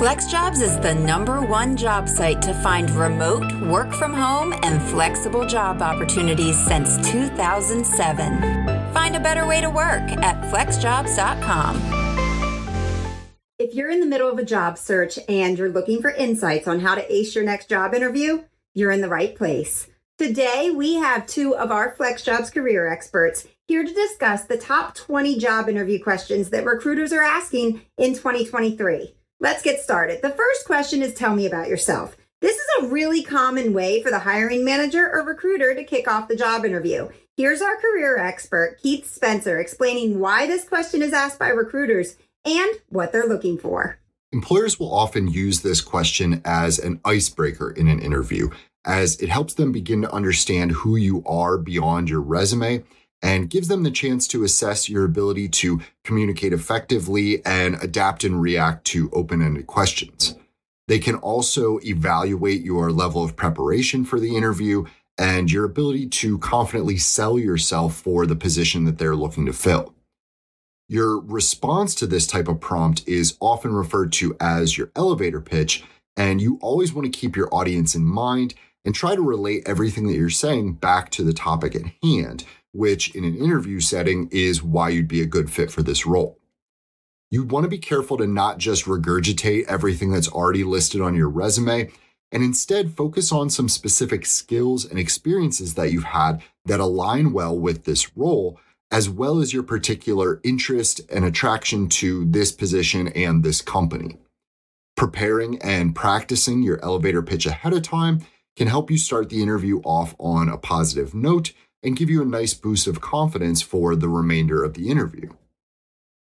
FlexJobs is the number one job site to find remote, work from home, and flexible job opportunities since 2007. Find a better way to work at flexjobs.com. If you're in the middle of a job search and you're looking for insights on how to ace your next job interview, you're in the right place. Today, we have two of our FlexJobs career experts here to discuss the top 20 job interview questions that recruiters are asking in 2023. Let's get started. The first question is tell me about yourself. This is a really common way for the hiring manager or recruiter to kick off the job interview. Here's our career expert, Keith Spencer, explaining why this question is asked by recruiters and what they're looking for. Employers will often use this question as an icebreaker in an interview, as it helps them begin to understand who you are beyond your resume and gives them the chance to assess your ability to communicate effectively and adapt and react to open ended questions. They can also evaluate your level of preparation for the interview and your ability to confidently sell yourself for the position that they're looking to fill. Your response to this type of prompt is often referred to as your elevator pitch, and you always want to keep your audience in mind and try to relate everything that you're saying back to the topic at hand which in an interview setting is why you'd be a good fit for this role. You'd want to be careful to not just regurgitate everything that's already listed on your resume and instead focus on some specific skills and experiences that you've had that align well with this role, as well as your particular interest and attraction to this position and this company. Preparing and practicing your elevator pitch ahead of time can help you start the interview off on a positive note and give you a nice boost of confidence for the remainder of the interview.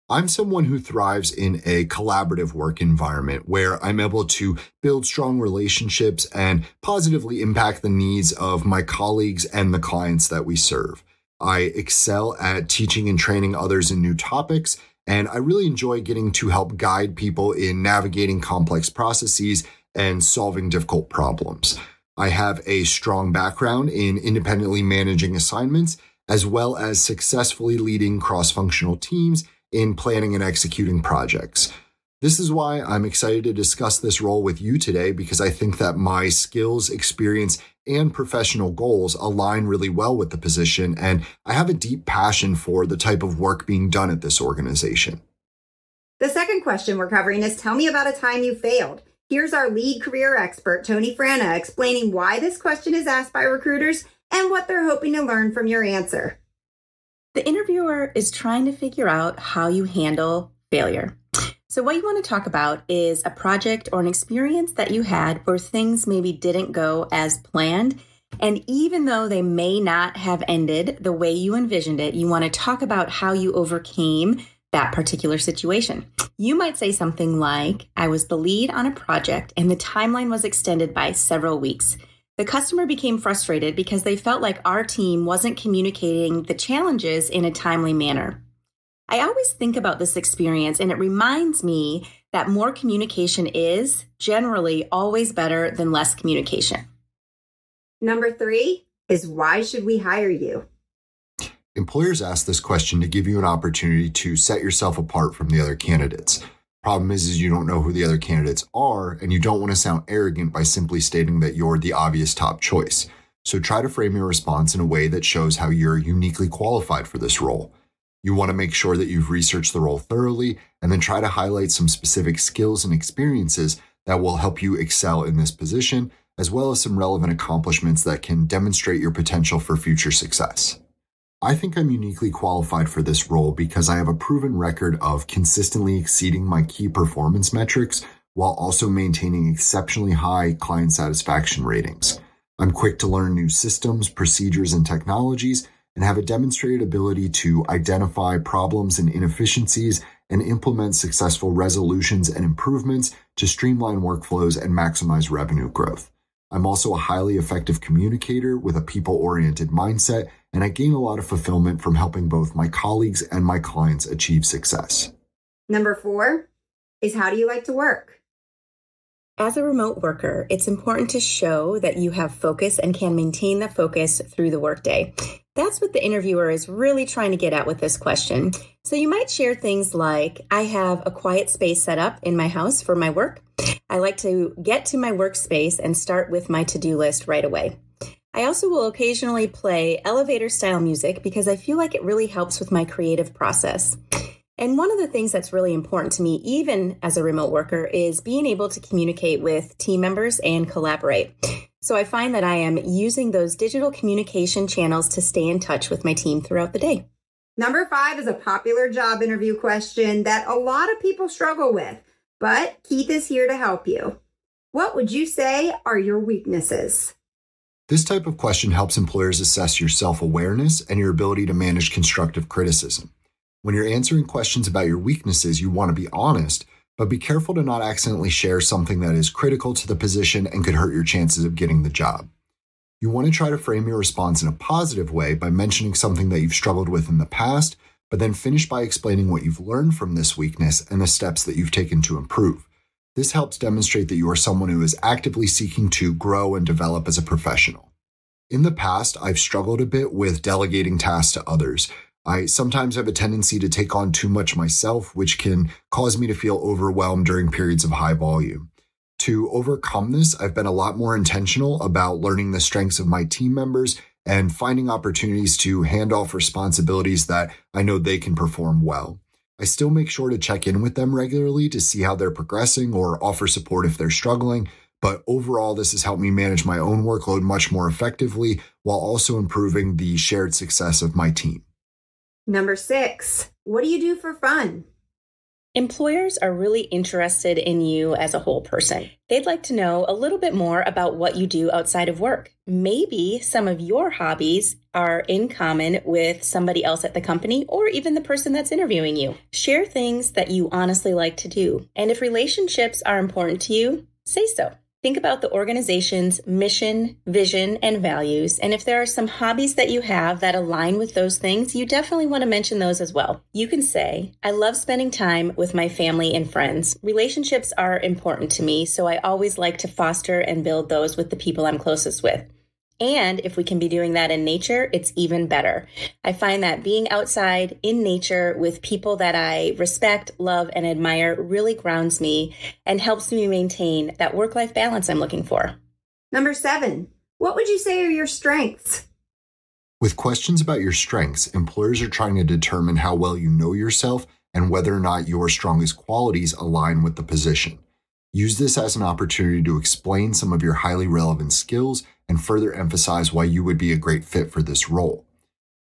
I'm someone who thrives in a collaborative work environment where I'm able to build strong relationships and positively impact the needs of my colleagues and the clients that we serve. I excel at teaching and training others in new topics, and I really enjoy getting to help guide people in navigating complex processes and solving difficult problems. I have a strong background in independently managing assignments, as well as successfully leading cross functional teams in planning and executing projects. This is why I'm excited to discuss this role with you today because I think that my skills, experience, and professional goals align really well with the position, and I have a deep passion for the type of work being done at this organization. The second question we're covering is Tell me about a time you failed. Here's our lead career expert, Toni Frana, explaining why this question is asked by recruiters and what they're hoping to learn from your answer. The interviewer is trying to figure out how you handle failure. So, what you want to talk about is a project or an experience that you had where things maybe didn't go as planned. And even though they may not have ended the way you envisioned it, you want to talk about how you overcame that particular situation. You might say something like, I was the lead on a project and the timeline was extended by several weeks. The customer became frustrated because they felt like our team wasn't communicating the challenges in a timely manner. I always think about this experience and it reminds me that more communication is generally always better than less communication. Number three is why should we hire you? Employers ask this question to give you an opportunity to set yourself apart from the other candidates. Problem is, is you don't know who the other candidates are, and you don't want to sound arrogant by simply stating that you're the obvious top choice. So try to frame your response in a way that shows how you're uniquely qualified for this role. You want to make sure that you've researched the role thoroughly and then try to highlight some specific skills and experiences that will help you excel in this position, as well as some relevant accomplishments that can demonstrate your potential for future success. I think I'm uniquely qualified for this role because I have a proven record of consistently exceeding my key performance metrics while also maintaining exceptionally high client satisfaction ratings. I'm quick to learn new systems, procedures, and technologies, and have a demonstrated ability to identify problems and inefficiencies and implement successful resolutions and improvements to streamline workflows and maximize revenue growth. I'm also a highly effective communicator with a people oriented mindset, and I gain a lot of fulfillment from helping both my colleagues and my clients achieve success. Number four is how do you like to work? As a remote worker, it's important to show that you have focus and can maintain the focus through the workday. That's what the interviewer is really trying to get at with this question. So you might share things like I have a quiet space set up in my house for my work. I like to get to my workspace and start with my to do list right away. I also will occasionally play elevator style music because I feel like it really helps with my creative process. And one of the things that's really important to me, even as a remote worker, is being able to communicate with team members and collaborate. So I find that I am using those digital communication channels to stay in touch with my team throughout the day. Number five is a popular job interview question that a lot of people struggle with, but Keith is here to help you. What would you say are your weaknesses? This type of question helps employers assess your self awareness and your ability to manage constructive criticism. When you're answering questions about your weaknesses, you want to be honest, but be careful to not accidentally share something that is critical to the position and could hurt your chances of getting the job. You want to try to frame your response in a positive way by mentioning something that you've struggled with in the past, but then finish by explaining what you've learned from this weakness and the steps that you've taken to improve. This helps demonstrate that you are someone who is actively seeking to grow and develop as a professional. In the past, I've struggled a bit with delegating tasks to others, I sometimes have a tendency to take on too much myself, which can cause me to feel overwhelmed during periods of high volume. To overcome this, I've been a lot more intentional about learning the strengths of my team members and finding opportunities to hand off responsibilities that I know they can perform well. I still make sure to check in with them regularly to see how they're progressing or offer support if they're struggling. But overall, this has helped me manage my own workload much more effectively while also improving the shared success of my team. Number six, what do you do for fun? Employers are really interested in you as a whole person. They'd like to know a little bit more about what you do outside of work. Maybe some of your hobbies are in common with somebody else at the company or even the person that's interviewing you. Share things that you honestly like to do. And if relationships are important to you, say so. Think about the organization's mission, vision, and values. And if there are some hobbies that you have that align with those things, you definitely want to mention those as well. You can say, I love spending time with my family and friends. Relationships are important to me, so I always like to foster and build those with the people I'm closest with. And if we can be doing that in nature, it's even better. I find that being outside in nature with people that I respect, love, and admire really grounds me and helps me maintain that work life balance I'm looking for. Number seven, what would you say are your strengths? With questions about your strengths, employers are trying to determine how well you know yourself and whether or not your strongest qualities align with the position. Use this as an opportunity to explain some of your highly relevant skills and further emphasize why you would be a great fit for this role.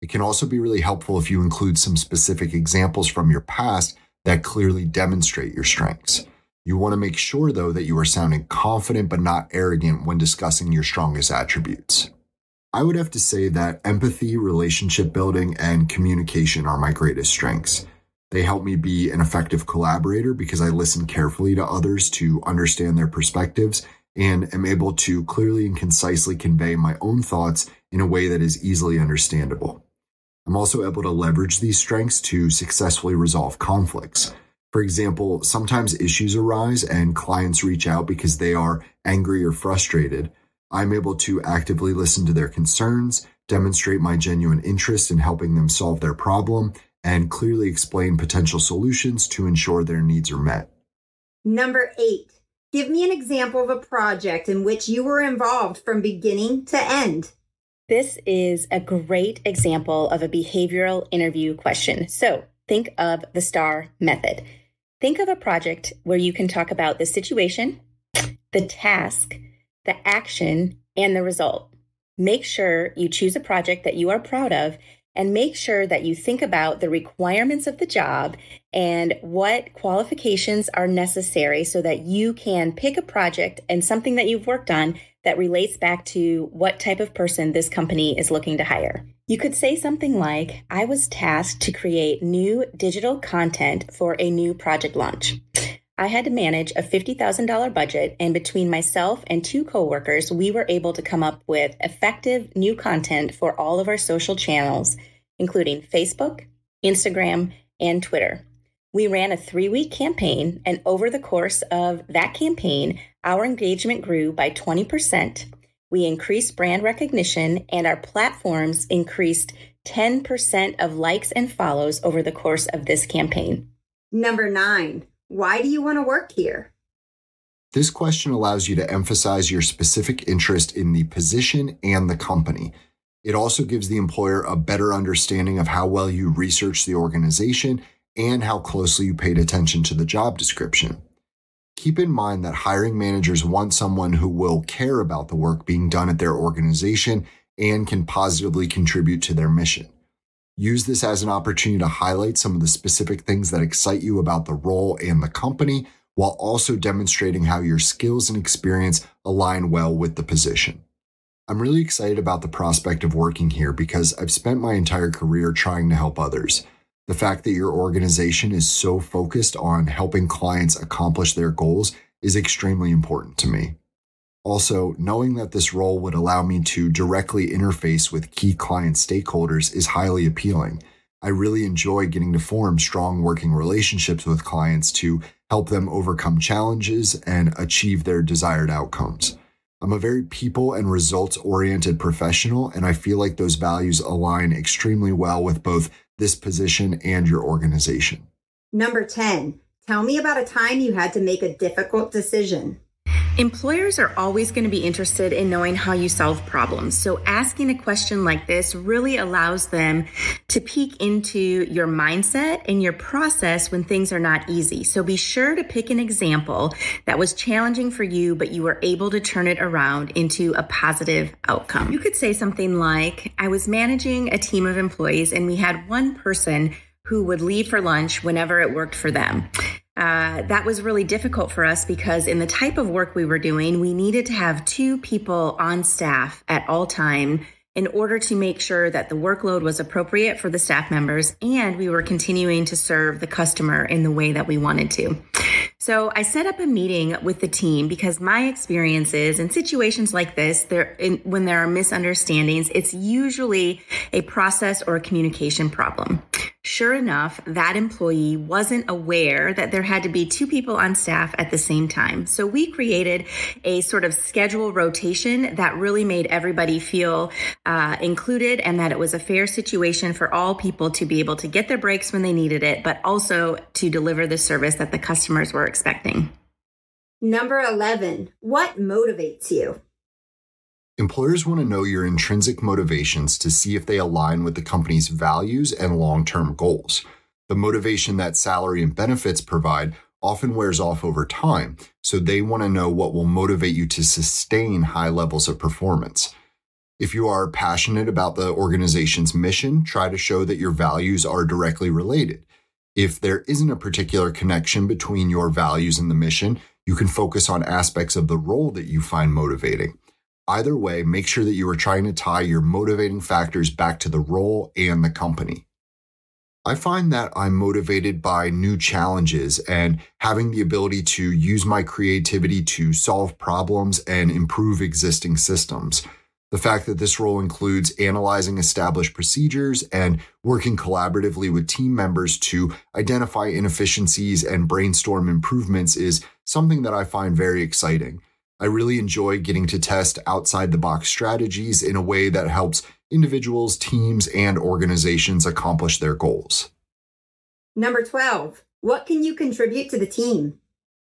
It can also be really helpful if you include some specific examples from your past that clearly demonstrate your strengths. You want to make sure, though, that you are sounding confident but not arrogant when discussing your strongest attributes. I would have to say that empathy, relationship building, and communication are my greatest strengths. They help me be an effective collaborator because I listen carefully to others to understand their perspectives and am able to clearly and concisely convey my own thoughts in a way that is easily understandable. I'm also able to leverage these strengths to successfully resolve conflicts. For example, sometimes issues arise and clients reach out because they are angry or frustrated. I'm able to actively listen to their concerns, demonstrate my genuine interest in helping them solve their problem, and clearly explain potential solutions to ensure their needs are met. Number eight, Give me an example of a project in which you were involved from beginning to end. This is a great example of a behavioral interview question. So think of the STAR method. Think of a project where you can talk about the situation, the task, the action, and the result. Make sure you choose a project that you are proud of and make sure that you think about the requirements of the job and what qualifications are necessary so that you can pick a project and something that you've worked on that relates back to what type of person this company is looking to hire. You could say something like, I was tasked to create new digital content for a new project launch. I had to manage a $50,000 budget, and between myself and two coworkers, we were able to come up with effective new content for all of our social channels, including Facebook, Instagram, and Twitter. We ran a three week campaign, and over the course of that campaign, our engagement grew by 20%. We increased brand recognition, and our platforms increased 10% of likes and follows over the course of this campaign. Number nine, why do you want to work here? This question allows you to emphasize your specific interest in the position and the company. It also gives the employer a better understanding of how well you researched the organization and how closely you paid attention to the job description. Keep in mind that hiring managers want someone who will care about the work being done at their organization and can positively contribute to their mission. Use this as an opportunity to highlight some of the specific things that excite you about the role and the company while also demonstrating how your skills and experience align well with the position. I'm really excited about the prospect of working here because I've spent my entire career trying to help others. The fact that your organization is so focused on helping clients accomplish their goals is extremely important to me. Also, knowing that this role would allow me to directly interface with key client stakeholders is highly appealing. I really enjoy getting to form strong working relationships with clients to help them overcome challenges and achieve their desired outcomes. I'm a very people and results oriented professional, and I feel like those values align extremely well with both this position and your organization. Number 10, tell me about a time you had to make a difficult decision. Employers are always going to be interested in knowing how you solve problems. So asking a question like this really allows them to peek into your mindset and your process when things are not easy. So be sure to pick an example that was challenging for you, but you were able to turn it around into a positive outcome. You could say something like, I was managing a team of employees and we had one person who would leave for lunch whenever it worked for them. Uh, that was really difficult for us because in the type of work we were doing, we needed to have two people on staff at all time in order to make sure that the workload was appropriate for the staff members and we were continuing to serve the customer in the way that we wanted to. So I set up a meeting with the team because my experiences in situations like this, there in, when there are misunderstandings, it's usually a process or a communication problem. Sure enough, that employee wasn't aware that there had to be two people on staff at the same time. So we created a sort of schedule rotation that really made everybody feel uh, included and that it was a fair situation for all people to be able to get their breaks when they needed it, but also to deliver the service that the customers were expecting. Number 11, what motivates you? Employers want to know your intrinsic motivations to see if they align with the company's values and long term goals. The motivation that salary and benefits provide often wears off over time, so they want to know what will motivate you to sustain high levels of performance. If you are passionate about the organization's mission, try to show that your values are directly related. If there isn't a particular connection between your values and the mission, you can focus on aspects of the role that you find motivating. Either way, make sure that you are trying to tie your motivating factors back to the role and the company. I find that I'm motivated by new challenges and having the ability to use my creativity to solve problems and improve existing systems. The fact that this role includes analyzing established procedures and working collaboratively with team members to identify inefficiencies and brainstorm improvements is something that I find very exciting. I really enjoy getting to test outside the box strategies in a way that helps individuals, teams, and organizations accomplish their goals. Number 12, what can you contribute to the team?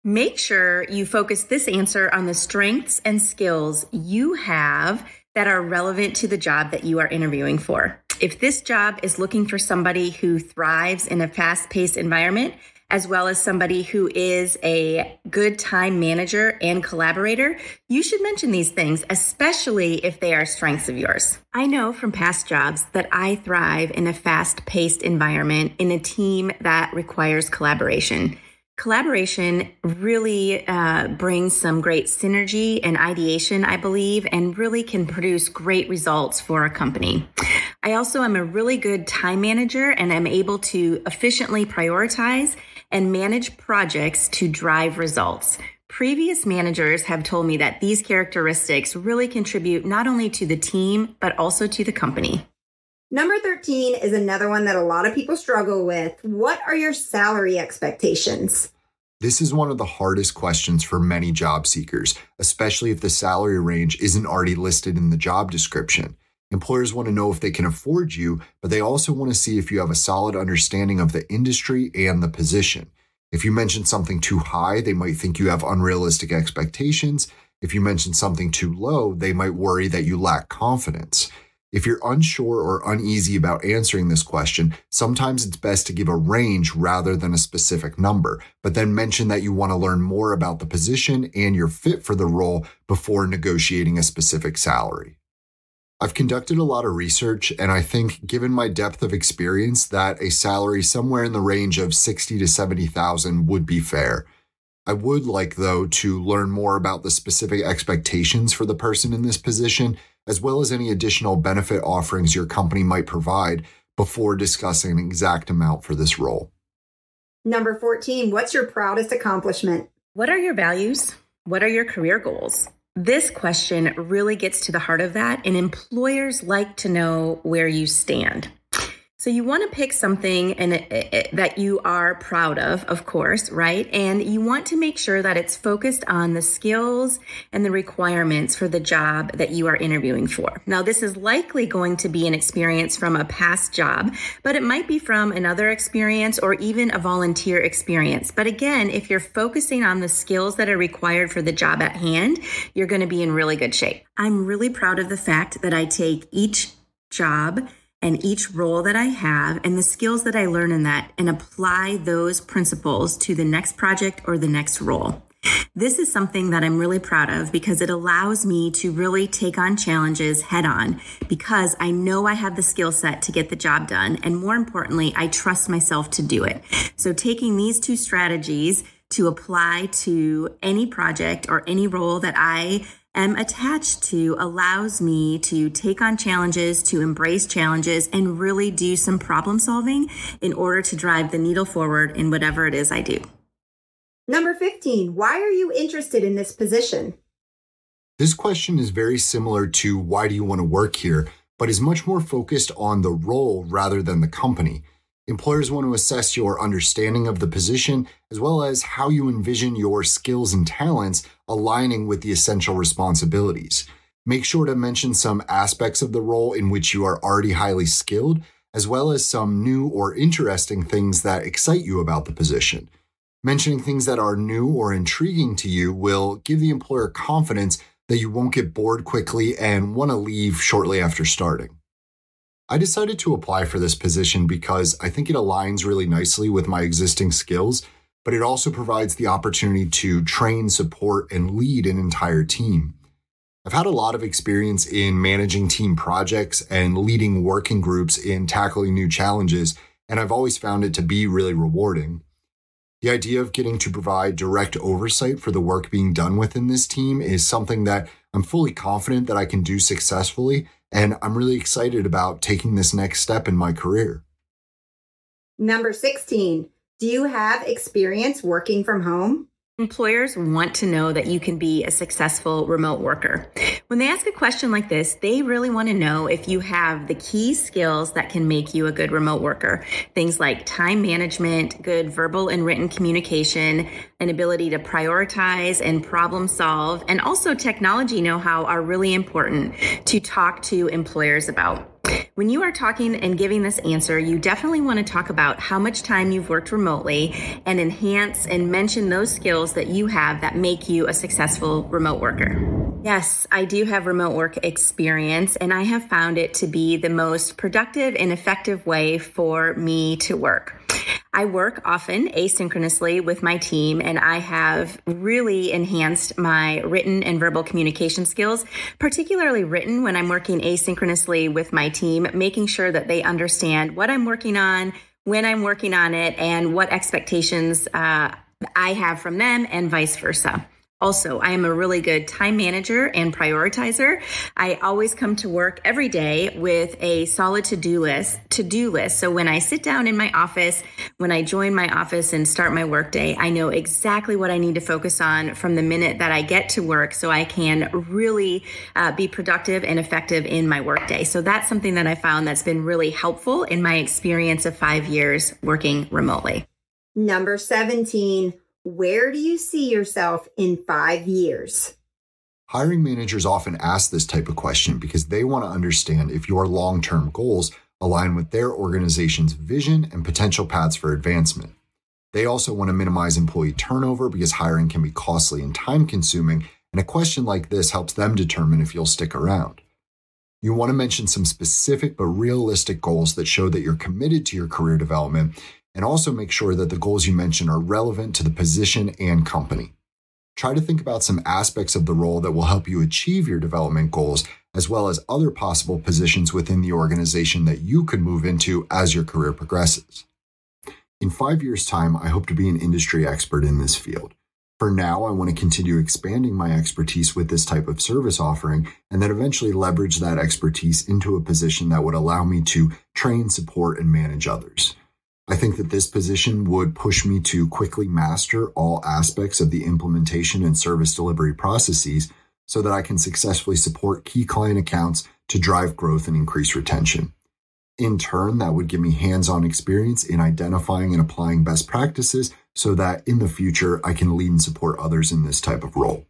Make sure you focus this answer on the strengths and skills you have that are relevant to the job that you are interviewing for. If this job is looking for somebody who thrives in a fast paced environment, as well as somebody who is a good time manager and collaborator, you should mention these things, especially if they are strengths of yours. I know from past jobs that I thrive in a fast paced environment in a team that requires collaboration. Collaboration really uh, brings some great synergy and ideation, I believe, and really can produce great results for a company. I also am a really good time manager and I'm able to efficiently prioritize and manage projects to drive results. Previous managers have told me that these characteristics really contribute not only to the team, but also to the company. Number 13 is another one that a lot of people struggle with. What are your salary expectations? This is one of the hardest questions for many job seekers, especially if the salary range isn't already listed in the job description. Employers want to know if they can afford you, but they also want to see if you have a solid understanding of the industry and the position. If you mention something too high, they might think you have unrealistic expectations. If you mention something too low, they might worry that you lack confidence. If you're unsure or uneasy about answering this question, sometimes it's best to give a range rather than a specific number, but then mention that you want to learn more about the position and your fit for the role before negotiating a specific salary. I've conducted a lot of research, and I think, given my depth of experience, that a salary somewhere in the range of 60 to 70,000 would be fair. I would like, though, to learn more about the specific expectations for the person in this position as well as any additional benefit offerings your company might provide before discussing an exact amount for this role. Number 14, what's your proudest accomplishment? What are your values? What are your career goals? This question really gets to the heart of that, and employers like to know where you stand. So you want to pick something and that you are proud of, of course, right? And you want to make sure that it's focused on the skills and the requirements for the job that you are interviewing for. Now, this is likely going to be an experience from a past job, but it might be from another experience or even a volunteer experience. But again, if you're focusing on the skills that are required for the job at hand, you're going to be in really good shape. I'm really proud of the fact that I take each job and each role that I have and the skills that I learn in that and apply those principles to the next project or the next role. This is something that I'm really proud of because it allows me to really take on challenges head on because I know I have the skill set to get the job done. And more importantly, I trust myself to do it. So taking these two strategies to apply to any project or any role that I am attached to allows me to take on challenges, to embrace challenges, and really do some problem solving in order to drive the needle forward in whatever it is I do. Number 15, why are you interested in this position? This question is very similar to why do you want to work here, but is much more focused on the role rather than the company. Employers want to assess your understanding of the position as well as how you envision your skills and talents aligning with the essential responsibilities. Make sure to mention some aspects of the role in which you are already highly skilled, as well as some new or interesting things that excite you about the position. Mentioning things that are new or intriguing to you will give the employer confidence that you won't get bored quickly and want to leave shortly after starting. I decided to apply for this position because I think it aligns really nicely with my existing skills, but it also provides the opportunity to train, support, and lead an entire team. I've had a lot of experience in managing team projects and leading working groups in tackling new challenges, and I've always found it to be really rewarding. The idea of getting to provide direct oversight for the work being done within this team is something that I'm fully confident that I can do successfully and I'm really excited about taking this next step in my career. Number 16, do you have experience working from home? Employers want to know that you can be a successful remote worker. When they ask a question like this, they really want to know if you have the key skills that can make you a good remote worker. Things like time management, good verbal and written communication, an ability to prioritize and problem solve, and also technology know how are really important to talk to employers about. When you are talking and giving this answer, you definitely want to talk about how much time you've worked remotely and enhance and mention those skills that you have that make you a successful remote worker. Yes, I do have remote work experience, and I have found it to be the most productive and effective way for me to work. I work often asynchronously with my team, and I have really enhanced my written and verbal communication skills, particularly written when I'm working asynchronously with my team, making sure that they understand what I'm working on, when I'm working on it, and what expectations uh, I have from them, and vice versa. Also, I am a really good time manager and prioritizer. I always come to work every day with a solid to-do list, to-do list. So when I sit down in my office, when I join my office and start my workday, I know exactly what I need to focus on from the minute that I get to work so I can really uh, be productive and effective in my workday. So that's something that I found that's been really helpful in my experience of 5 years working remotely. Number 17 where do you see yourself in five years? Hiring managers often ask this type of question because they want to understand if your long term goals align with their organization's vision and potential paths for advancement. They also want to minimize employee turnover because hiring can be costly and time consuming, and a question like this helps them determine if you'll stick around. You want to mention some specific but realistic goals that show that you're committed to your career development and also make sure that the goals you mention are relevant to the position and company. Try to think about some aspects of the role that will help you achieve your development goals, as well as other possible positions within the organization that you could move into as your career progresses. In five years' time, I hope to be an industry expert in this field. For now, I want to continue expanding my expertise with this type of service offering and then eventually leverage that expertise into a position that would allow me to train, support, and manage others. I think that this position would push me to quickly master all aspects of the implementation and service delivery processes so that I can successfully support key client accounts to drive growth and increase retention. In turn, that would give me hands on experience in identifying and applying best practices so that in the future I can lead and support others in this type of role.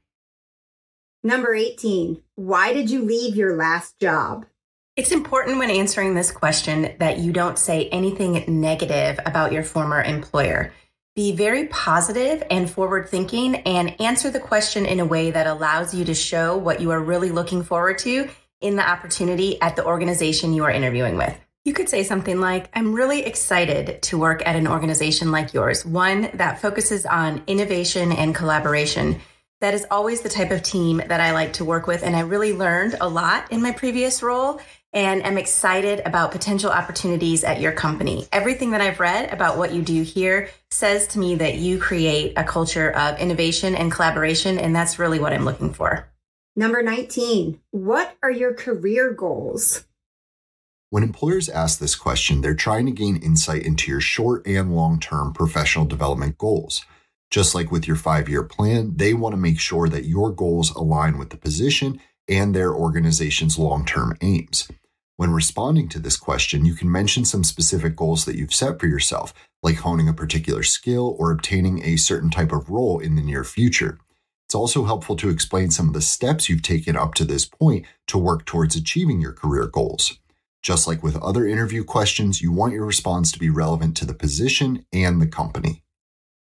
Number 18, why did you leave your last job? It's important when answering this question that you don't say anything negative about your former employer. Be very positive and forward thinking and answer the question in a way that allows you to show what you are really looking forward to in the opportunity at the organization you are interviewing with. You could say something like, I'm really excited to work at an organization like yours, one that focuses on innovation and collaboration. That is always the type of team that I like to work with. And I really learned a lot in my previous role and am excited about potential opportunities at your company. Everything that I've read about what you do here says to me that you create a culture of innovation and collaboration, and that's really what I'm looking for. Number 19, what are your career goals? When employers ask this question, they're trying to gain insight into your short and long term professional development goals. Just like with your five year plan, they want to make sure that your goals align with the position and their organization's long term aims. When responding to this question, you can mention some specific goals that you've set for yourself, like honing a particular skill or obtaining a certain type of role in the near future. It's also helpful to explain some of the steps you've taken up to this point to work towards achieving your career goals. Just like with other interview questions, you want your response to be relevant to the position and the company.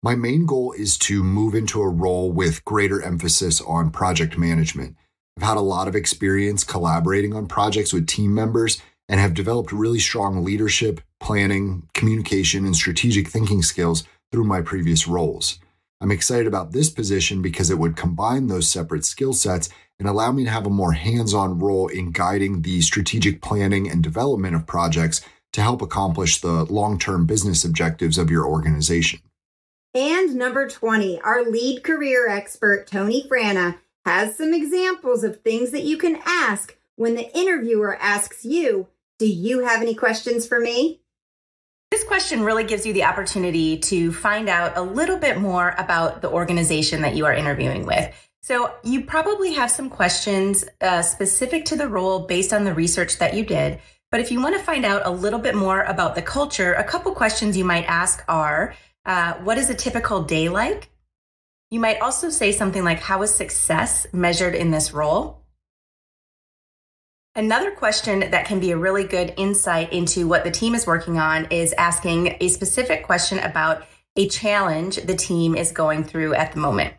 My main goal is to move into a role with greater emphasis on project management I've had a lot of experience collaborating on projects with team members and have developed really strong leadership, planning, communication, and strategic thinking skills through my previous roles. I'm excited about this position because it would combine those separate skill sets and allow me to have a more hands on role in guiding the strategic planning and development of projects to help accomplish the long term business objectives of your organization. And number 20, our lead career expert, Toni Frana has some examples of things that you can ask when the interviewer asks you, Do you have any questions for me? This question really gives you the opportunity to find out a little bit more about the organization that you are interviewing with. So, you probably have some questions uh, specific to the role based on the research that you did. But if you want to find out a little bit more about the culture, a couple questions you might ask are uh, What is a typical day like? You might also say something like, How is success measured in this role? Another question that can be a really good insight into what the team is working on is asking a specific question about a challenge the team is going through at the moment.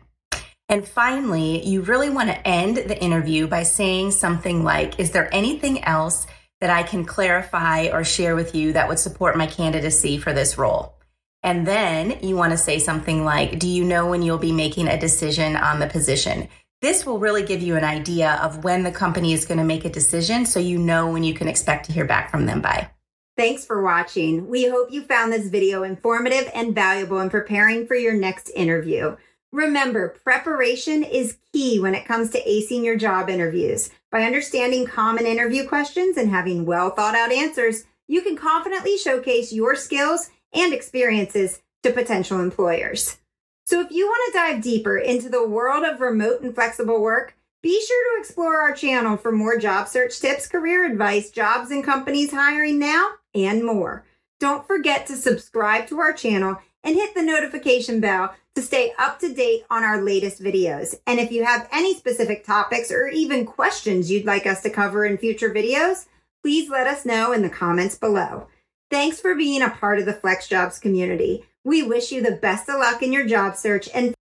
And finally, you really want to end the interview by saying something like, Is there anything else that I can clarify or share with you that would support my candidacy for this role? And then you want to say something like, Do you know when you'll be making a decision on the position? This will really give you an idea of when the company is going to make a decision so you know when you can expect to hear back from them by. Thanks for watching. We hope you found this video informative and valuable in preparing for your next interview. Remember, preparation is key when it comes to acing your job interviews. By understanding common interview questions and having well thought out answers, you can confidently showcase your skills and experiences to potential employers. So, if you want to dive deeper into the world of remote and flexible work, be sure to explore our channel for more job search tips, career advice, jobs and companies hiring now, and more. Don't forget to subscribe to our channel and hit the notification bell to stay up to date on our latest videos. And if you have any specific topics or even questions you'd like us to cover in future videos, please let us know in the comments below. Thanks for being a part of the FlexJobs community. We wish you the best of luck in your job search and